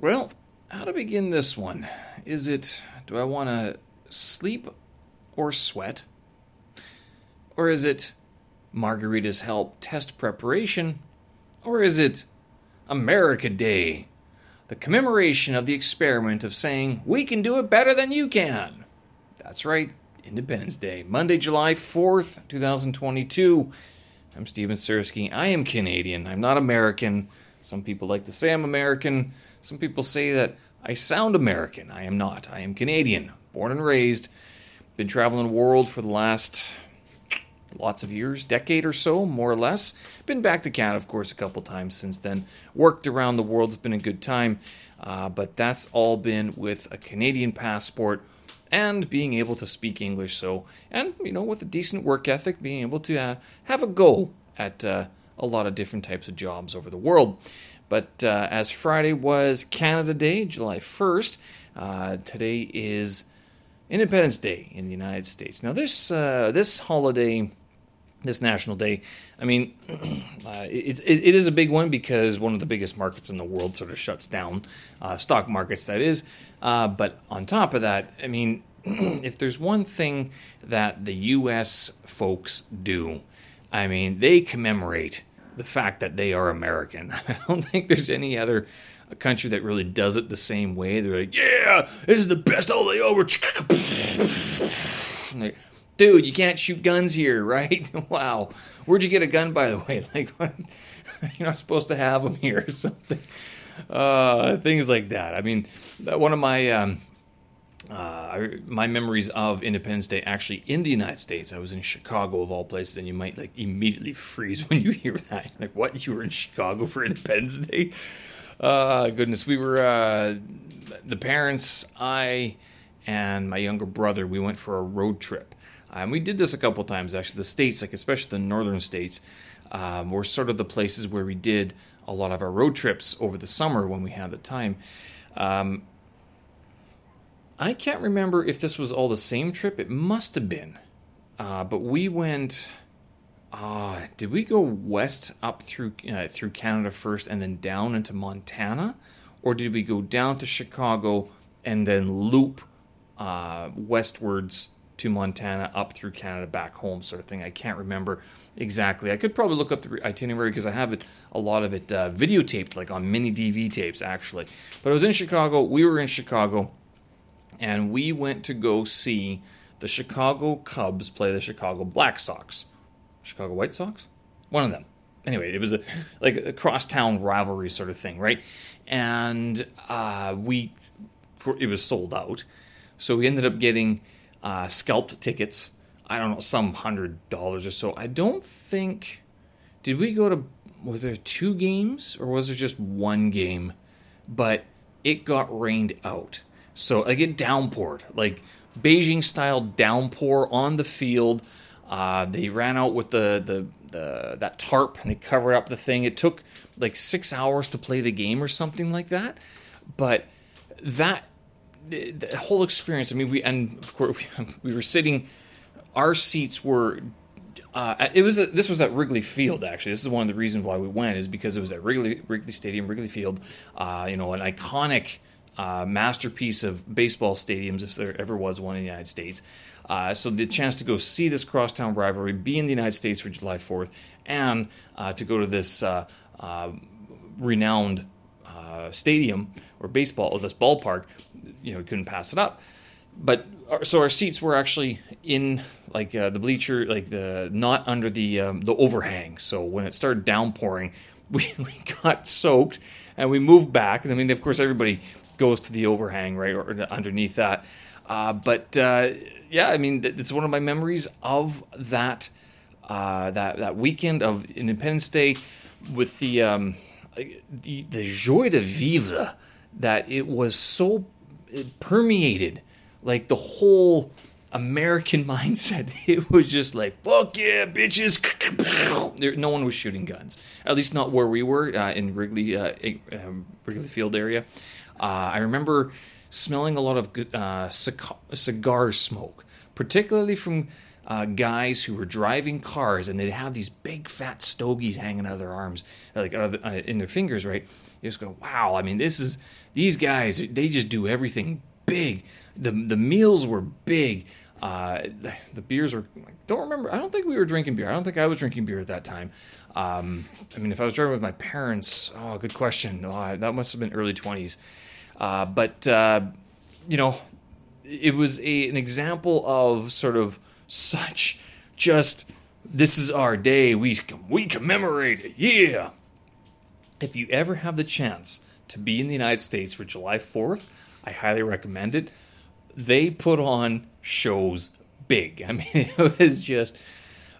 Well, how to begin this one? Is it do I want to sleep or sweat? Or is it Margarita's help test preparation? Or is it America Day, the commemoration of the experiment of saying we can do it better than you can? That's right, Independence Day, Monday, July 4th, 2022. I'm Steven Sersky. I am Canadian. I'm not American. Some people like to say I'm American. Some people say that I sound American. I am not. I am Canadian, born and raised. Been traveling the world for the last lots of years, decade or so, more or less. Been back to Canada, of course, a couple times since then. Worked around the world. It's been a good time. Uh, but that's all been with a Canadian passport and being able to speak English. So, and you know, with a decent work ethic, being able to uh, have a go at uh, a lot of different types of jobs over the world. But uh, as Friday was Canada Day, July 1st, uh, today is Independence Day in the United States. Now, this uh, this holiday, this national day, I mean, uh, it, it, it is a big one because one of the biggest markets in the world sort of shuts down, uh, stock markets, that is. Uh, but on top of that, I mean, if there's one thing that the U.S. folks do, I mean, they commemorate the fact that they are American. I don't think there's any other country that really does it the same way. They're like, yeah, this is the best holiday over. Like, Dude, you can't shoot guns here, right? wow. Where'd you get a gun, by the way? Like, you're not supposed to have them here or something. Uh, things like that. I mean, one of my um, uh, my memories of Independence Day actually in the United States. I was in Chicago of all places, and you might like immediately freeze when you hear that. Like, what? You were in Chicago for Independence Day? Uh, goodness, we were uh, the parents, I, and my younger brother. We went for a road trip, and we did this a couple times actually. The states, like especially the northern states, um, were sort of the places where we did a lot of our road trips over the summer when we had the time. Um, I can't remember if this was all the same trip. It must have been. Uh, but we went. Uh, did we go west up through uh, through Canada first and then down into Montana, or did we go down to Chicago and then loop uh, westwards to Montana up through Canada back home, sort of thing? I can't remember exactly. I could probably look up the itinerary because I have it a lot of it uh, videotaped, like on mini DV tapes, actually. But I was in Chicago. We were in Chicago and we went to go see the Chicago Cubs play the Chicago Black Sox. Chicago White Sox? One of them. Anyway, it was a like a crosstown rivalry sort of thing, right? And uh, we it was sold out, so we ended up getting uh, scalped tickets. I don't know, some hundred dollars or so. I don't think. Did we go to? Was there two games or was there just one game? But it got rained out. So like it downpoured, like Beijing style downpour on the field. Uh, they ran out with the, the the that tarp and they covered up the thing. It took like six hours to play the game or something like that. But that the whole experience. I mean, we and of course we, we were sitting. Our seats were. Uh, it was a, this was at Wrigley Field actually. This is one of the reasons why we went is because it was at Wrigley Wrigley Stadium, Wrigley Field. Uh, you know, an iconic uh, masterpiece of baseball stadiums, if there ever was one in the United States. Uh, so the chance to go see this crosstown rivalry, be in the United States for July 4th, and uh, to go to this uh, uh, renowned uh, stadium or baseball, or this ballpark, you know, couldn't pass it up. But so our seats were actually in like the bleacher, like the not under the um, the overhang. So when it started downpouring, we, we got soaked and we moved back. I mean, of course, everybody goes to the overhang right or underneath that. Uh, but uh, yeah, I mean, it's one of my memories of that uh, that that weekend of Independence Day with the um, the the joie de vivre that it was so it permeated like the whole American mindset. It was just like fuck yeah, bitches. No one was shooting guns, at least not where we were uh, in Wrigley uh, um, Wrigley Field area. Uh, I remember smelling a lot of uh, cigar smoke, particularly from uh, guys who were driving cars and they'd have these big fat stogies hanging out of their arms, like uh, in their fingers, right? you just go, wow. I mean, this is these guys. They just do everything big. The the meals were big. Uh, the, the beers were. I don't remember. I don't think we were drinking beer. I don't think I was drinking beer at that time. Um, I mean, if I was driving with my parents, oh, good question. Oh, that must have been early twenties. Uh, but uh, you know, it was a, an example of sort of such just this is our day. We we commemorate it. Yeah. If you ever have the chance to be in the United States for July 4th, I highly recommend it. They put on shows big. I mean, it was just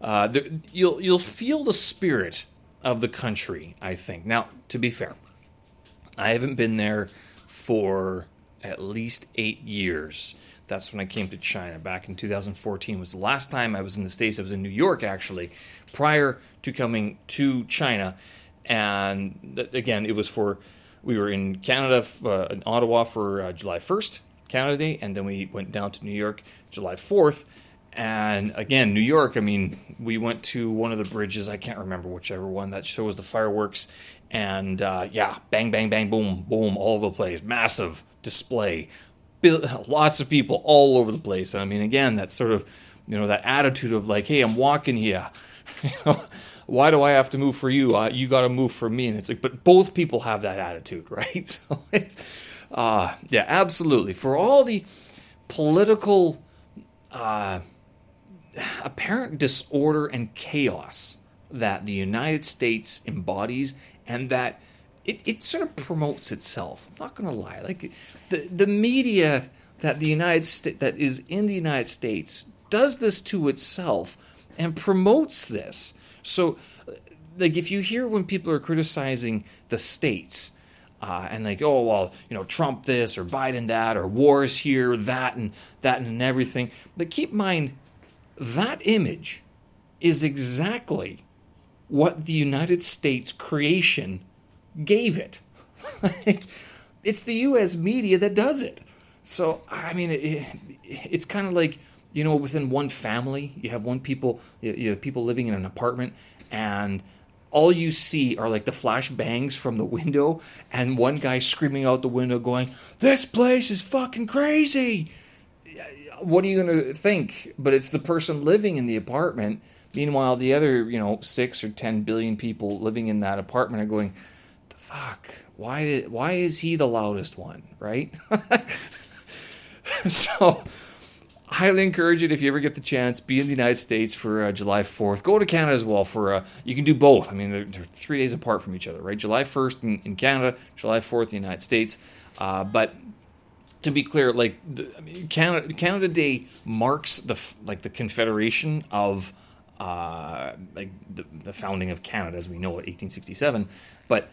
uh, the, you'll you'll feel the spirit of the country. I think. Now, to be fair, I haven't been there for at least eight years. That's when I came to China back in 2014. Was the last time I was in the states. I was in New York actually, prior to coming to China, and th- again, it was for we were in Canada, uh, in Ottawa for uh, July 1st, Canada Day, and then we went down to New York July 4th. And again, New York, I mean, we went to one of the bridges, I can't remember whichever one, that shows the fireworks. And uh, yeah, bang, bang, bang, boom, boom, all over the place. Massive display. Lots of people all over the place. I mean, again, that sort of, you know, that attitude of like, hey, I'm walking here. why do I have to move for you? Uh, you got to move for me. And it's like, but both people have that attitude, right? So it's, uh, yeah, absolutely. For all the political, uh, apparent disorder and chaos that the United States embodies and that it, it sort of promotes itself. I'm not going to lie. Like the, the media that the United States that is in the United States does this to itself and promotes this so, like, if you hear when people are criticizing the states, uh, and like, oh well, you know, Trump this or Biden that or wars here, that and that and everything. But keep in mind, that image is exactly what the United States creation gave it. it's the U.S. media that does it. So I mean, it, it's kind of like you know, within one family, you have one people, you have people living in an apartment, and all you see are like the flash bangs from the window, and one guy screaming out the window, going, "This place is fucking crazy." What are you going to think? But it's the person living in the apartment. Meanwhile, the other, you know, six or ten billion people living in that apartment are going, "The fuck? Why? Did, why is he the loudest one?" Right? so highly encourage it if you ever get the chance. Be in the United States for uh, July 4th. Go to Canada as well for, uh, you can do both. I mean, they're, they're, three days apart from each other, right? July 1st in, in Canada, July 4th in the United States. Uh, but to be clear, like the, I mean, Canada, Canada Day marks the like the confederation of uh, like the, the, founding of Canada as we know it, 1867. But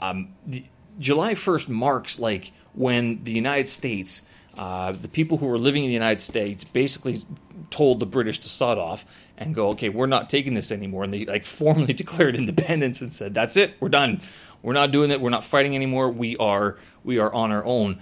um, the, July 1st marks like when the United States uh, the people who were living in the United States basically told the British to sod off and go, okay, we're not taking this anymore. And they like formally declared independence and said, that's it, we're done. We're not doing it. We're not fighting anymore. We are we are on our own.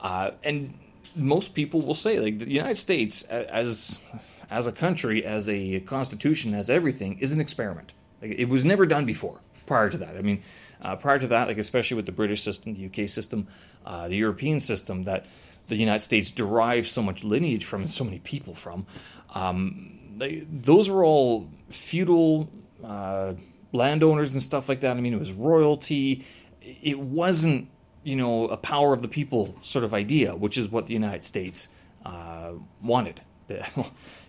Uh, and most people will say, like the United States as as a country, as a constitution, as everything, is an experiment. Like, it was never done before. Prior to that, I mean, uh, prior to that, like especially with the British system, the UK system, uh, the European system, that the United States derives so much lineage from and so many people from. Um, they, those were all feudal uh, landowners and stuff like that. I mean, it was royalty. It wasn't, you know, a power of the people sort of idea, which is what the United States uh, wanted.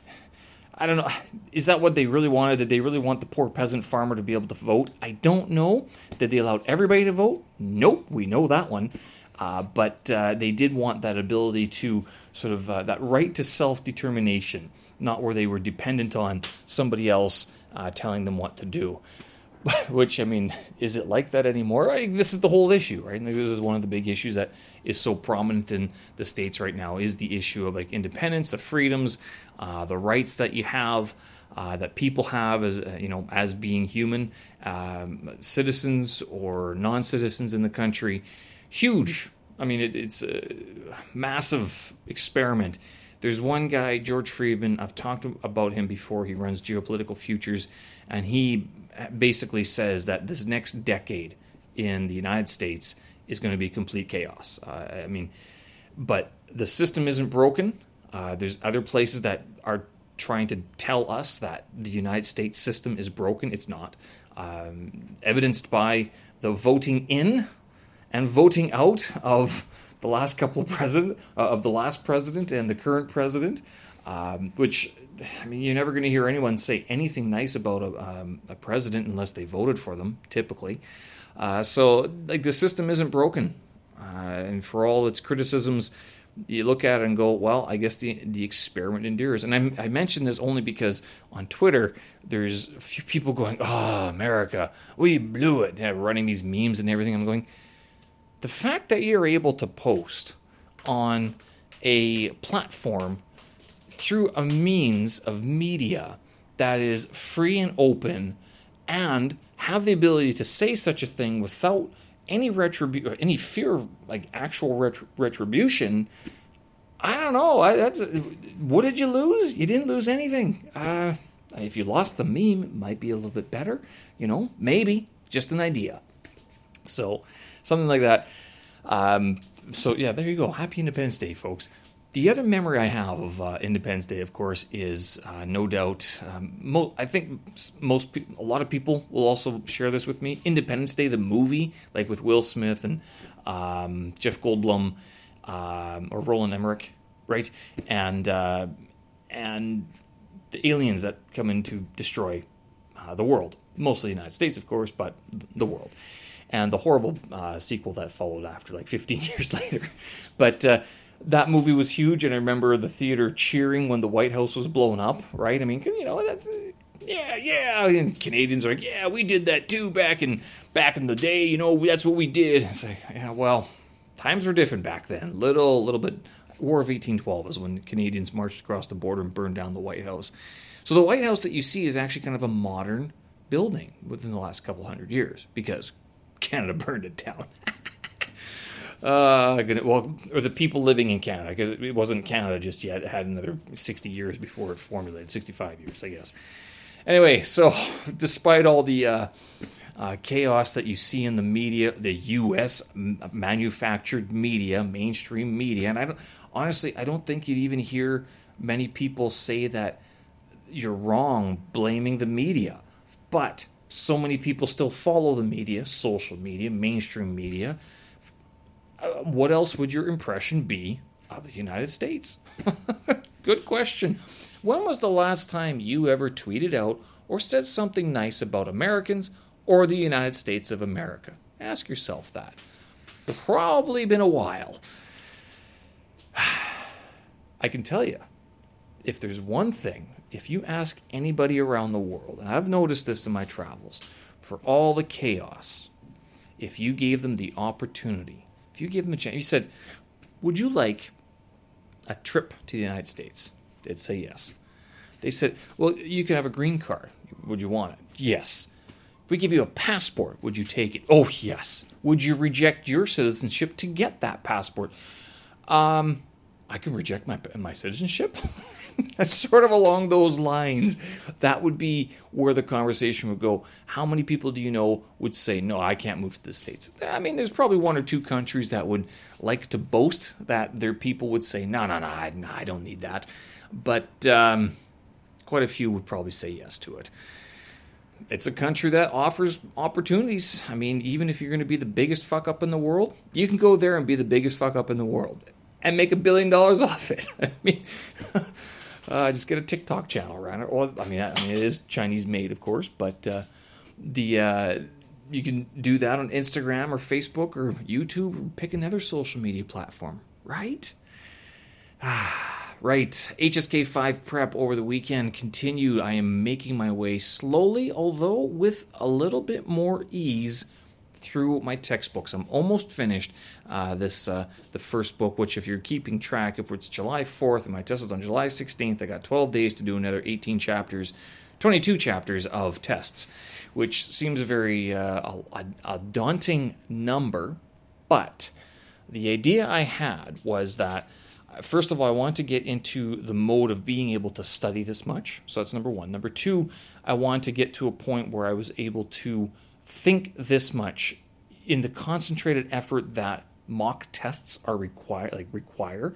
I don't know. Is that what they really wanted? Did they really want the poor peasant farmer to be able to vote? I don't know. Did they allow everybody to vote? Nope. We know that one. Uh, but uh, they did want that ability to sort of uh, that right to self determination, not where they were dependent on somebody else uh, telling them what to do. Which I mean, is it like that anymore? I, this is the whole issue, right? This is one of the big issues that is so prominent in the states right now is the issue of like independence, the freedoms, uh, the rights that you have. Uh, that people have as you know as being human um, citizens or non-citizens in the country huge. I mean, it, it's a massive experiment. There's one guy, George Friedman. I've talked about him before. He runs geopolitical futures, and he basically says that this next decade in the United States is going to be complete chaos. Uh, I mean, but the system isn't broken. Uh, there's other places that are trying to tell us that the United States system is broken. It's not. Um, evidenced by the voting in and voting out of the last couple of president uh, of the last president and the current president, um, which I mean, you're never going to hear anyone say anything nice about a, um, a president unless they voted for them, typically. Uh, so, like, the system isn't broken. Uh, and for all its criticisms, you look at it and go, well, I guess the the experiment endures. And I, I mention this only because on Twitter, there's a few people going, oh, America, we blew it, yeah, running these memes and everything. I'm going, the fact that you're able to post on a platform through a means of media that is free and open and have the ability to say such a thing without any retribu- any fear of like actual retribution i don't know. I, that's what did you lose? You didn't lose anything. Uh, if you lost the meme it might be a little bit better you know? Maybe. Just an idea. So something like that um, so yeah there you go happy independence day folks the other memory I have of uh, Independence Day, of course, is uh, no doubt. Um, mo- I think most, pe- a lot of people will also share this with me. Independence Day, the movie, like with Will Smith and um, Jeff Goldblum um, or Roland Emmerich, right? And uh, and the aliens that come in to destroy uh, the world, mostly the United States, of course, but the world. And the horrible uh, sequel that followed after, like 15 years later. But uh, that movie was huge, and I remember the theater cheering when the White House was blown up. Right? I mean, you know, that's yeah, yeah. And Canadians are like, yeah, we did that too back in back in the day. You know, that's what we did. It's like, yeah, well, times were different back then. Little, little bit. War of 1812 is when Canadians marched across the border and burned down the White House. So the White House that you see is actually kind of a modern building within the last couple hundred years because Canada burned it down. Uh, well, or the people living in Canada, because it wasn't Canada just yet. It had another 60 years before it formulated, 65 years, I guess. Anyway, so despite all the uh, uh, chaos that you see in the media, the U.S. manufactured media, mainstream media, and I don't honestly, I don't think you'd even hear many people say that you're wrong blaming the media, but so many people still follow the media, social media, mainstream media uh, what else would your impression be of the United States? Good question. When was the last time you ever tweeted out or said something nice about Americans or the United States of America? Ask yourself that. Probably been a while. I can tell you, if there's one thing, if you ask anybody around the world, and I've noticed this in my travels, for all the chaos, if you gave them the opportunity if you give them a chance, you said, Would you like a trip to the United States? They'd say yes. They said, Well, you could have a green card. Would you want it? Yes. If we give you a passport, would you take it? Oh, yes. Would you reject your citizenship to get that passport? Um, I can reject my my citizenship. That's sort of along those lines. That would be where the conversation would go. How many people do you know would say, "No, I can't move to the states"? I mean, there's probably one or two countries that would like to boast that their people would say, "No, no, no, I, no, I don't need that," but um, quite a few would probably say yes to it. It's a country that offers opportunities. I mean, even if you're going to be the biggest fuck up in the world, you can go there and be the biggest fuck up in the world and make a billion dollars off it. I mean, uh, just get a TikTok channel around it. Well, I mean, I mean, it is Chinese made, of course, but uh, the uh, you can do that on Instagram or Facebook or YouTube or pick another social media platform, right? Ah, right. HSK5 prep over the weekend continued. I am making my way slowly, although with a little bit more ease through my textbooks. I'm almost finished uh, this uh, the first book, which if you're keeping track, if it's July 4th and my test is on July 16th, I got 12 days to do another 18 chapters, 22 chapters of tests, which seems a very uh, a, a daunting number, but the idea I had was that uh, first of all, I want to get into the mode of being able to study this much. So that's number one. Number two, I want to get to a point where I was able to think this much in the concentrated effort that mock tests are require like require,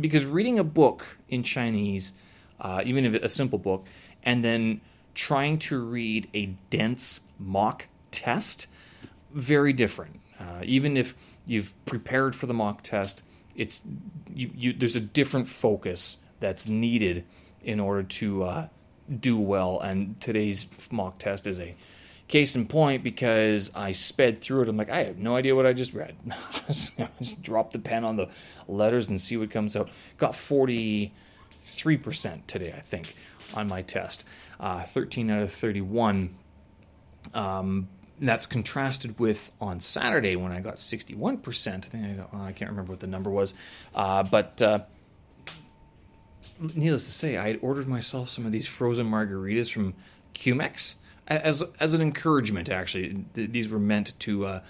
because reading a book in Chinese, uh, even if a simple book, and then trying to read a dense mock test, very different. Uh, even if you've prepared for the mock test, it's you, you there's a different focus that's needed in order to uh, do well. And today's mock test is a case in point because I sped through it. I'm like, I have no idea what I just read. just drop the pen on the letters and see what comes out. Got 43% today, I think, on my test. Uh, 13 out of 31. Um, that's contrasted with on Saturday when I got 61%. I think I, got, well, I can't remember what the number was. Uh, but uh, needless to say, I had ordered myself some of these frozen margaritas from Chemex as as an encouragement. Actually, these were meant to uh,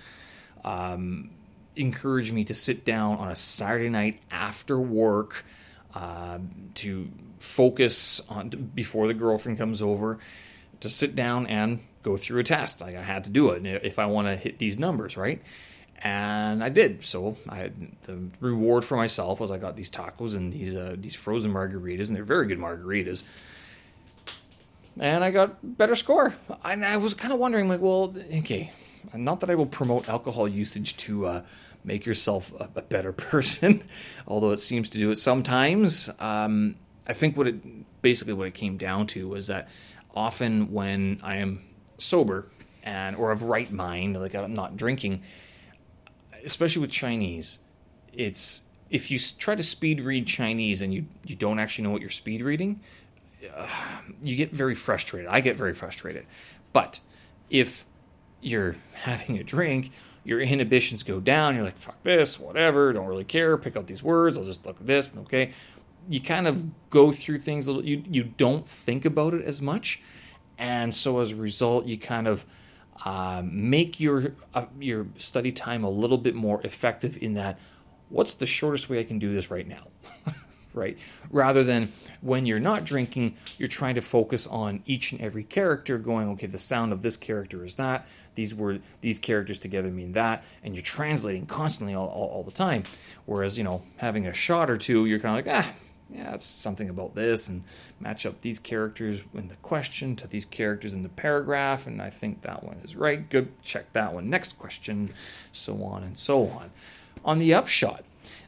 um, encourage me to sit down on a Saturday night after work uh, to focus on before the girlfriend comes over to sit down and go through a test. Like I had to do it if I want to hit these numbers, right? And I did. So I the reward for myself was I got these tacos and these uh, these frozen margaritas, and they're very good margaritas. And I got better score. And I was kind of wondering, like, well, okay, not that I will promote alcohol usage to uh, make yourself a, a, better person, although it seems to do it sometimes. Um, I think what it basically what it came down to was that often when I am sober and or of right mind, like I'm not drinking, especially with Chinese, it's if you try to speed read Chinese and you you don't actually know what you're speed reading, you get very frustrated. I get very frustrated. But if you're having a drink, your inhibitions go down. You're like, fuck this, whatever, don't really care. Pick out these words. I'll just look at this, okay. You kind of go through things a little. You you don't think about it as much, and so as a result, you kind of uh, make your uh, your study time a little bit more effective. In that, what's the shortest way I can do this right now? right? Rather than when you're not drinking, you're trying to focus on each and every character, going, okay, the sound of this character is that, these were these characters together mean that, and you're translating constantly all, all, all the time. Whereas, you know, having a shot or two, you're kind of like, ah, yeah, it's something about this, and match up these characters in the question to these characters in the paragraph, and I think that one is right. Good, check that one. Next question, so on and so on. On the upshot,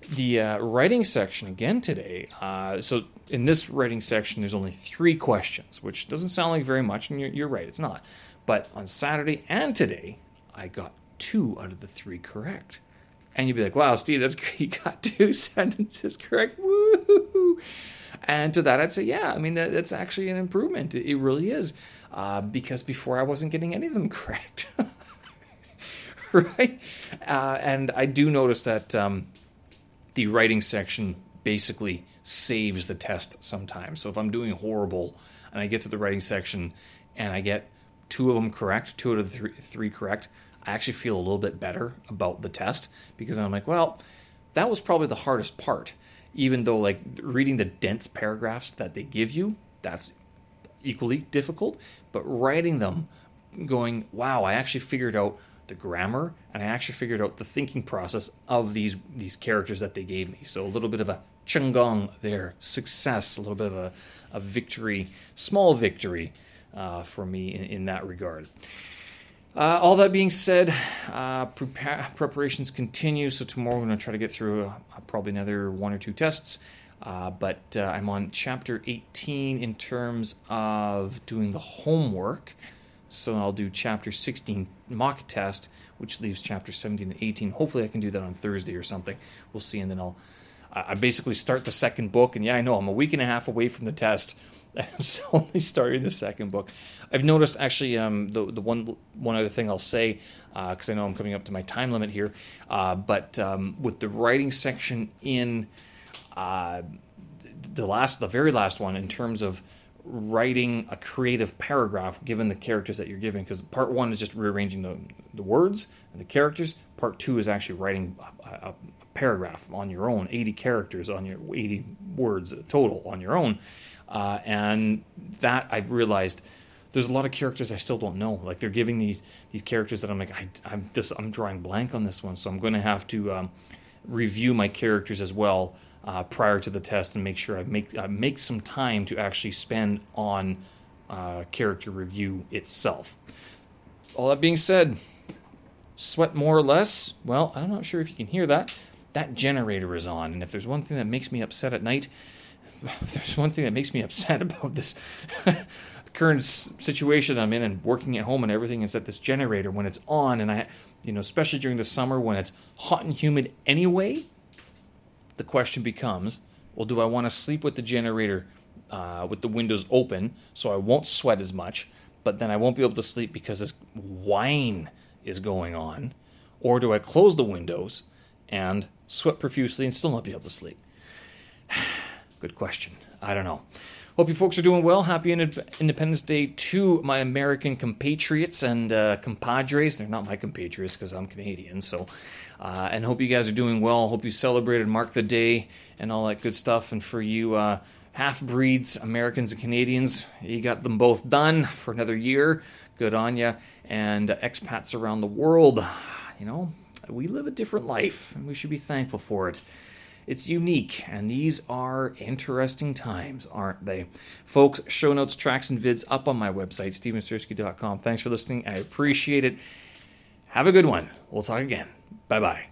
the uh, writing section again today. Uh, so in this writing section, there's only three questions, which doesn't sound like very much, and you're, you're right, it's not. But on Saturday and today, I got two out of the three correct. And you'd be like, wow, Steve, that's great. You got two sentences correct. Woo! And to that, I'd say, yeah, I mean, that, that's actually an improvement. It, it really is. Uh, because before I wasn't getting any of them correct. right? Uh, and I do notice that um, the writing section basically saves the test sometimes. So if I'm doing horrible and I get to the writing section and I get two of them correct, two out of the three, three correct, I actually feel a little bit better about the test because I'm like, well, that was probably the hardest part. Even though, like, reading the dense paragraphs that they give you, that's equally difficult. But writing them, going, wow, I actually figured out the grammar, and I actually figured out the thinking process of these these characters that they gave me. So a little bit of a chenggong there, success, a little bit of a, a victory, small victory uh, for me in, in that regard. Uh, all that being said, uh, preparations continue. So tomorrow we're going to try to get through uh, probably another one or two tests. Uh, but uh, I'm on chapter 18 in terms of doing the homework. So I'll do chapter 16 mock test, which leaves chapter 17 and 18. Hopefully, I can do that on Thursday or something. We'll see. And then I'll I basically start the second book. And yeah, I know I'm a week and a half away from the test. I'm only starting the second book. I've noticed actually um, the the one one other thing I'll say because uh, I know I'm coming up to my time limit here. Uh, but um, with the writing section in uh, the last, the very last one, in terms of writing a creative paragraph given the characters that you're giving because part one is just rearranging the, the words and the characters. Part two is actually writing a, a, paragraph on your own 80 characters on your 80 words total on your own. Uh, and that i realized there's a lot of characters I still don't know. Like they're giving these these characters that I'm like I, am just I'm drawing blank on this one, so I'm going to have to um, review my characters as well uh, prior to the test and make sure I make I make some time to actually spend on uh, character review itself. All that being said, sweat more or less. Well, I'm not sure if you can hear that. That generator is on, and if there's one thing that makes me upset at night, there's one thing that makes me upset about this current situation I'm in and working at home and everything is that this generator when it's on and I you know especially during the summer when it's hot and humid anyway the question becomes well do I want to sleep with the generator uh, with the windows open so I won't sweat as much but then I won't be able to sleep because this whine is going on? Or do I close the windows and sweat profusely and still not be able to sleep? Good question. I don't know Hope you folks are doing well. Happy Independence Day to my American compatriots and uh, compadres. They're not my compatriots because I'm Canadian. So, uh, and hope you guys are doing well. Hope you celebrated Mark the Day and all that good stuff. And for you uh, half breeds, Americans and Canadians, you got them both done for another year. Good on you. And expats around the world, you know, we live a different life and we should be thankful for it. It's unique, and these are interesting times, aren't they? Folks, show notes, tracks, and vids up on my website, stevensersky.com. Thanks for listening. I appreciate it. Have a good one. We'll talk again. Bye bye.